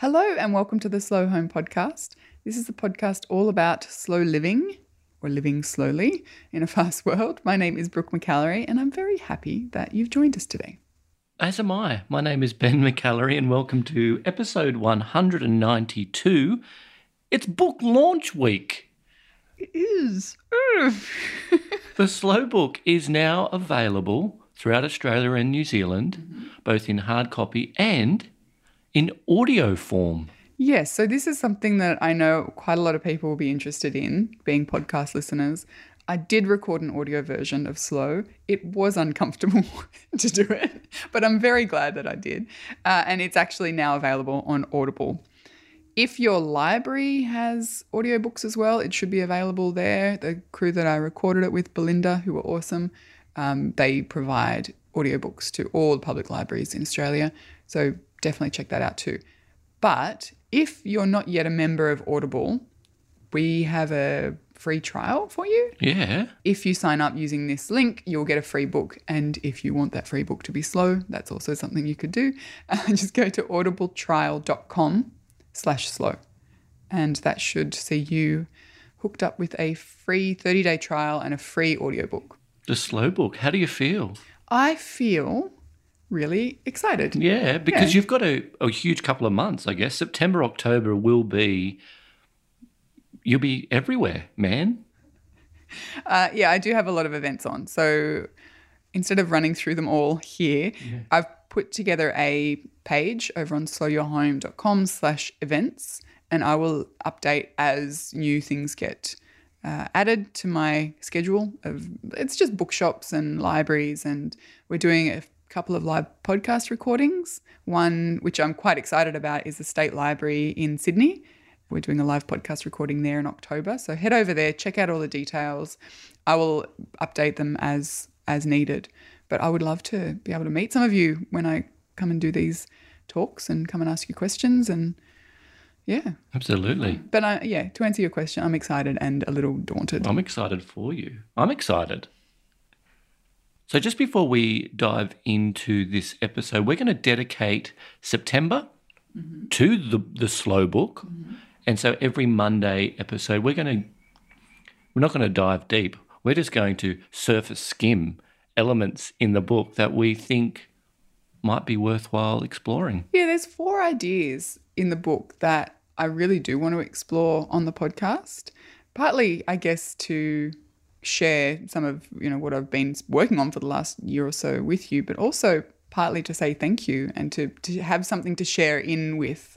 Hello, and welcome to the Slow Home Podcast. This is the podcast all about slow living or living slowly in a fast world. My name is Brooke McAlary, and I'm very happy that you've joined us today. As am I. My name is Ben McAlary, and welcome to episode 192. It's book launch week. It is. The Slow Book is now available throughout Australia and New Zealand, both in hard copy and in audio form. Yes, so this is something that I know quite a lot of people will be interested in, being podcast listeners. I did record an audio version of Slow. It was uncomfortable to do it, but I'm very glad that I did. Uh, and it's actually now available on Audible. If your library has audiobooks as well, it should be available there. The crew that I recorded it with, Bolinda, who were awesome, um, they provide audiobooks to all public libraries in Australia. So definitely check that out too. But if you're not yet a member of Audible, we have a free trial for you. Yeah. If you sign up using this link, you'll get a free book. And if you want that free book to be slow, that's also something you could do. Uh, just go to audibletrial.com slash slow. And that should see you hooked up with a free 30 day trial and a free audiobook. The Slow Book. How do you feel? I feel really excited. Yeah, because Yeah. you've got a, a huge couple of months, I guess. September, October will be. You'll be everywhere, man. Uh, yeah, I do have a lot of events on. So instead of running through them all here, I've put together a page over on slowyourhome.com slash events, and I will update as new things get uh, added to my schedule. Of It's just bookshops and libraries, and we're doing a couple of live podcast recordings. One, which I'm quite excited about, is the State Library in Sydney. We're doing a live podcast recording there in October. So head over there, check out all the details. I will update them as as needed. But I would love to be able to meet some of you when I come and do these talks and come and ask you questions and yeah. Absolutely. But I, yeah, to answer your question, I'm excited and a little daunted. I'm excited for you. I'm excited. So, just before we dive into this episode, we're going to dedicate September mm-hmm. to the, the slow book. Mm-hmm. And so, every Monday episode, we're going to, we're not going to dive deep. We're just going to surface skim elements in the book that we think might be worthwhile exploring. Yeah, there's four ideas in the book that I really do want to explore on the podcast. Partly, I guess, to share some of you know what I've been working on for the last year or so with you, but also partly to say thank you and to, to have something to share in with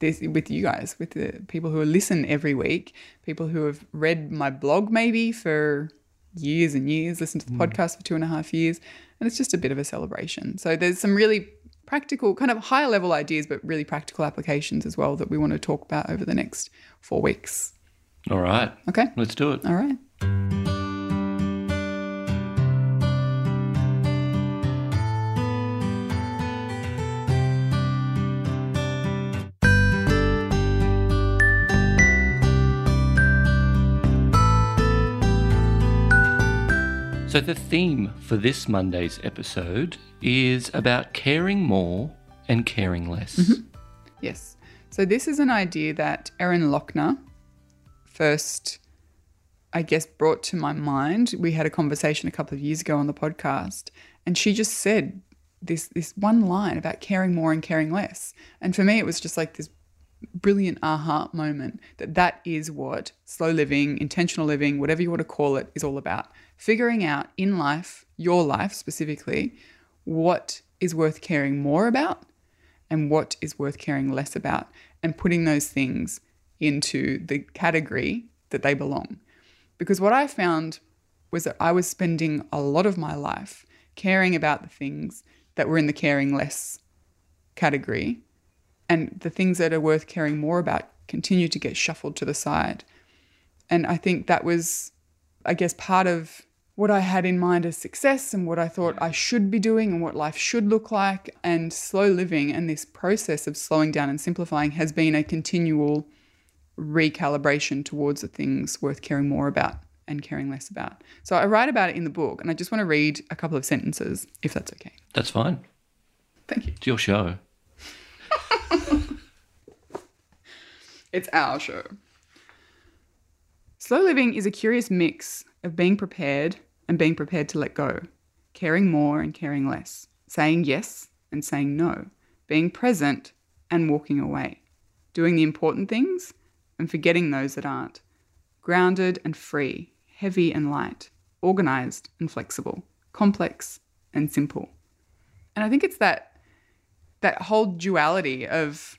this with you guys, with the people who listen every week, people who have read my blog maybe for years and years, listened to the hmm. podcast for two and a half years, and it's just a bit of a celebration. So there's some really practical, kind of higher level ideas, but really practical applications as well that we want to talk about over the next four weeks. All right, Okay. let's do it. All right. So, the theme for this Monday's episode is about caring more and caring less. Mm-hmm. Yes. So this is an idea that Erin Loechner first, I guess, brought to my mind. We had a conversation a couple of years ago on the podcast, and she just said this this one line about caring more and caring less. And for me, it was just like this brilliant aha moment that that is what slow living, intentional living, whatever you want to call it, is all about. Figuring out in life, your life specifically, what is worth caring more about and what is worth caring less about, and putting those things into the category that they belong. Because what I found was that I was spending a lot of my life caring about the things that were in the caring less category, and the things that are worth caring more about continue to get shuffled to the side. And I think that was, I guess, part of what I had in mind as success and what I thought I should be doing and what life should look like. And slow living and this process of slowing down and simplifying has been a continual recalibration towards the things worth caring more about and caring less about. So I write about it in the book, and I just want to read a couple of sentences, if that's okay. That's fine. Thank you. It's your show. It's our show. Slow living is a curious mix of being prepared and being prepared to let go, caring more and caring less, saying yes and saying no, being present and walking away, doing the important things and forgetting those that aren't, grounded and free, heavy and light, organized and flexible, complex and simple. And I think it's that that whole duality of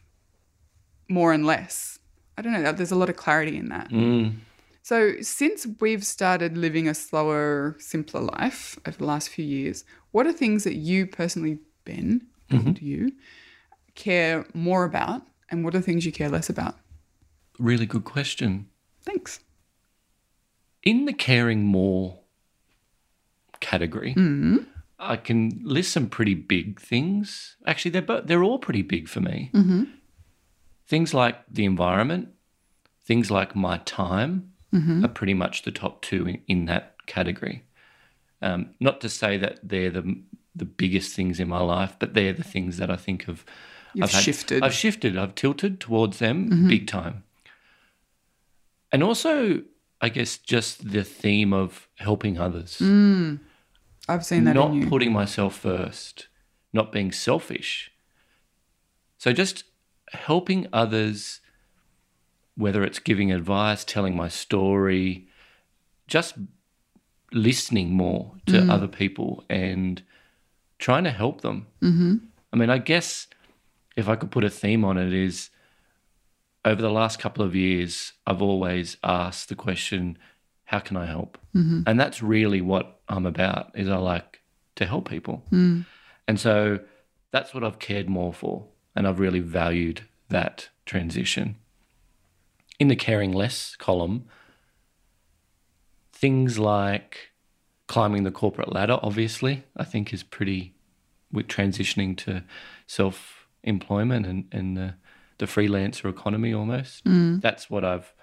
more and less. I don't know, there's a lot of clarity in that. Mm. So, since we've started living a slower, simpler life over the last few years, what are things that you personally, Ben, mm-hmm. and you, care more about, and what are things you care less about? Really good question. Thanks. In the caring more category, mm-hmm. I can list some pretty big things. Actually, they're both, they're all pretty big for me. Mm-hmm. Things like the environment, things like my time Mm-hmm. are pretty much the top two in, in that category. Um, not to say that they're the the biggest things in my life, but they're the things that I think of. You've shifted. I've shifted. I've tilted towards them mm-hmm. big time. And also, I guess, just the theme of helping others mm. I've seen that not putting myself first, not being selfish. So just helping others, whether it's giving advice, telling my story, just listening more to Mm. other people and trying to help them. Mm-hmm. I mean, I guess if I could put a theme on it is over the last couple of years, I've always asked the question, how can I help? Mm-hmm. And that's really what I'm about is I like to help people. Mm. And so that's what I've cared more for. And I've really valued that transition. In the caring less column, things like climbing the corporate ladder, obviously, I think is pretty, with transitioning to self employment and, and the, the freelancer economy almost. Hmm. That's what I've,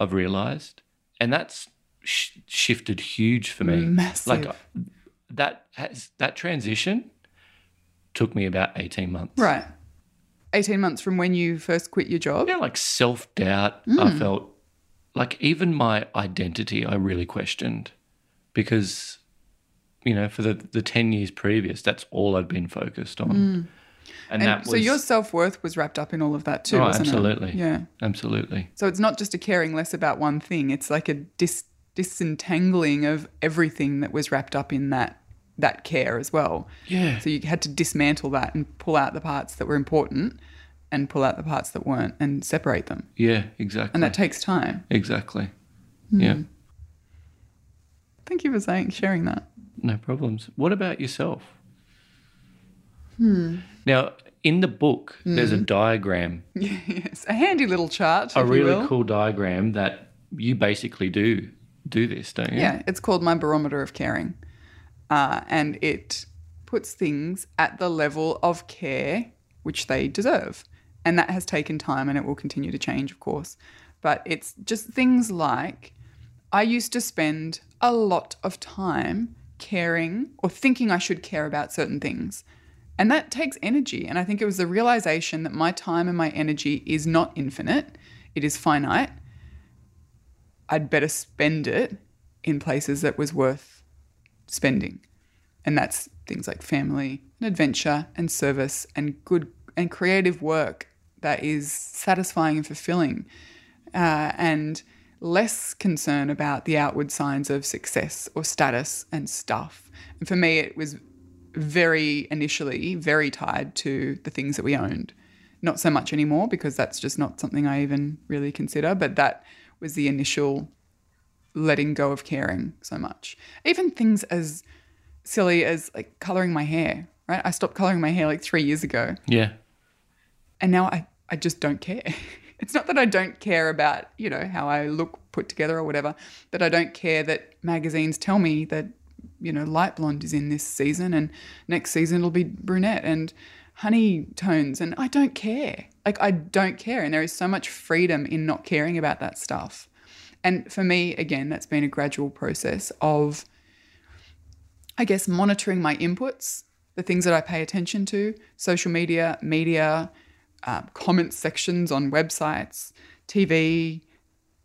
I've realized. And that's sh- shifted huge for me. Massive. Like that has that transition took me about 18 months. Right. 18 months from when you first quit your job. Yeah, like self doubt. I hmm. felt like even my identity, I really questioned because, you know, for the, the 10 years previous, that's all I'd been focused on. Hmm. And, And that was. so your self worth was wrapped up in all of that too, Oh, absolutely. it? Yeah. Absolutely. So it's not just a caring less about one thing. It's like a dis- disentangling of everything that was wrapped up in that that care as well. Yeah. So you had to dismantle that and pull out the parts that were important and pull out the parts that weren't and separate them. Yeah, exactly. And that takes time. exactly. Hmm. Yeah. Thank you for saying sharing that. No problems. What about yourself? Hmm. Now, in the book, there's a diagram yes, a handy little chart. a really cool diagram that you basically do do this, don't you? Yeah, it's called My Barometer of Caring. Uh, and it puts things at the level of care which they deserve. And that has taken time and it will continue to change, of course. But it's just things like I used to spend a lot of time caring or thinking I should care about certain things. And that takes energy. And I think it was the realization that my time and my energy is not infinite, it is finite. I'd better spend it in places that was worth spending. And that's things like family and adventure and service and good and creative work that is satisfying and fulfilling. Uh, and less concern about the outward signs of success or status and stuff. And for me, it was very initially very tied to the things that we owned. Not so much anymore because that's just not something I even really consider, but that was the initial letting go of caring so much. Even things as silly as like coloring my hair, right? I stopped coloring my hair like three years ago Yeah. and now I, I just don't care. It's not that I don't care about, you know, how I look put together or whatever, but I don't care that magazines tell me that, you know, light blonde is in this season and next season it'll be brunette and honey tones and I don't care. Like I don't care and there is so much freedom in not caring about that stuff. And for me, again, that's been a gradual process of I guess monitoring my inputs, the things that I pay attention to, social media, media, uh, comment sections on websites, TV,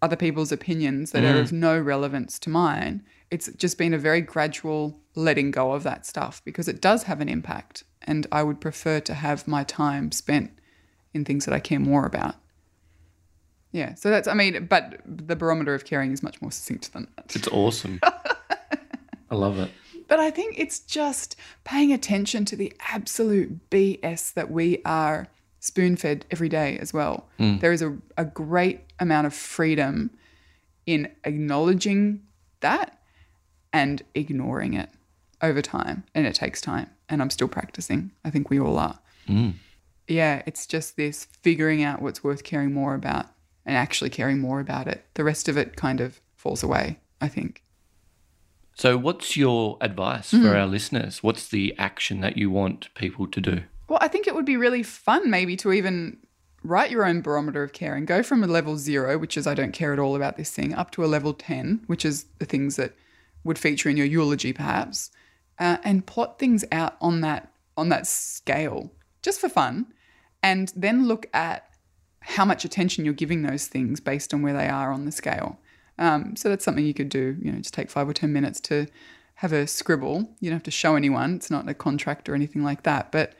other people's opinions that are of no relevance to mine. It's just been a very gradual letting go of that stuff because it does have an impact. And I would prefer to have my time spent in things that I care more about. Yeah. So that's, I mean, but the barometer of caring is much more succinct than that. It's awesome. I love it. But I think it's just paying attention to the absolute BS that we are spoon fed every day as well. Hmm. There is a, a great amount of freedom in acknowledging that and ignoring it over time. And it takes time. And I'm still practicing. I think we all are. Hmm. Yeah, it's just this figuring out what's worth caring more about and actually caring more about it. The rest of it kind of falls away, I think. So, what's your advice for our listeners? What's the action that you want people to do? Well, I think it would be really fun maybe to even write your own barometer of care and go from a level zero, which is I don't care at all about this thing, up to a level 10, which is the things that would feature in your eulogy perhaps, uh, and plot things out on that on that scale just for fun, and then look at how much attention you're giving those things based on where they are on the scale. Um, so that's something you could do. You know, just take five or ten minutes to have a scribble. You don't have to show anyone. It's not a contract or anything like that, but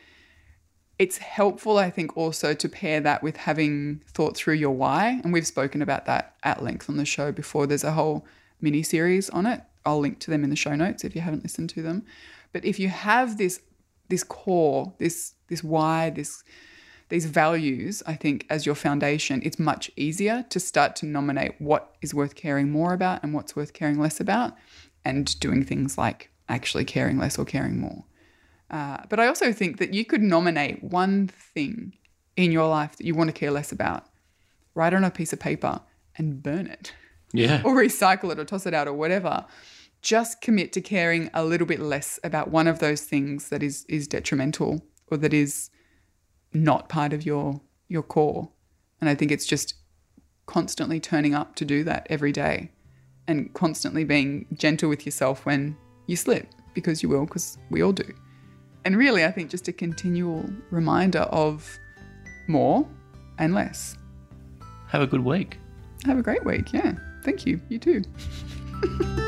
it's helpful, I think, also to pair that with having thought through your why. And we've spoken about that at length on the show before. There's a whole mini series on it. I'll link to them in the show notes if you haven't listened to them. But if you have this this core, this this why, this these values, I think, as your foundation, it's much easier to start to nominate what is worth caring more about and what's worth caring less about, and doing things like actually caring less or caring more. Uh, but I also think that you could nominate one thing in your life that you want to care less about, write on a piece of paper and burn it, Yeah. or recycle it, or toss it out, or whatever. Just commit to caring a little bit less about one of those things that is is detrimental or that is not part of your your core. And I think it's just constantly turning up to do that every day and constantly being gentle with yourself when you slip because you will because we all do. And really I think just a continual reminder of more and less. Have a good week. Have a great week. Yeah. Thank you. You too.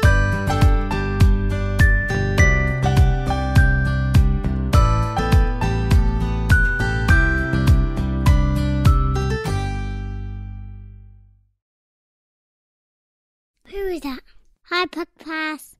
Who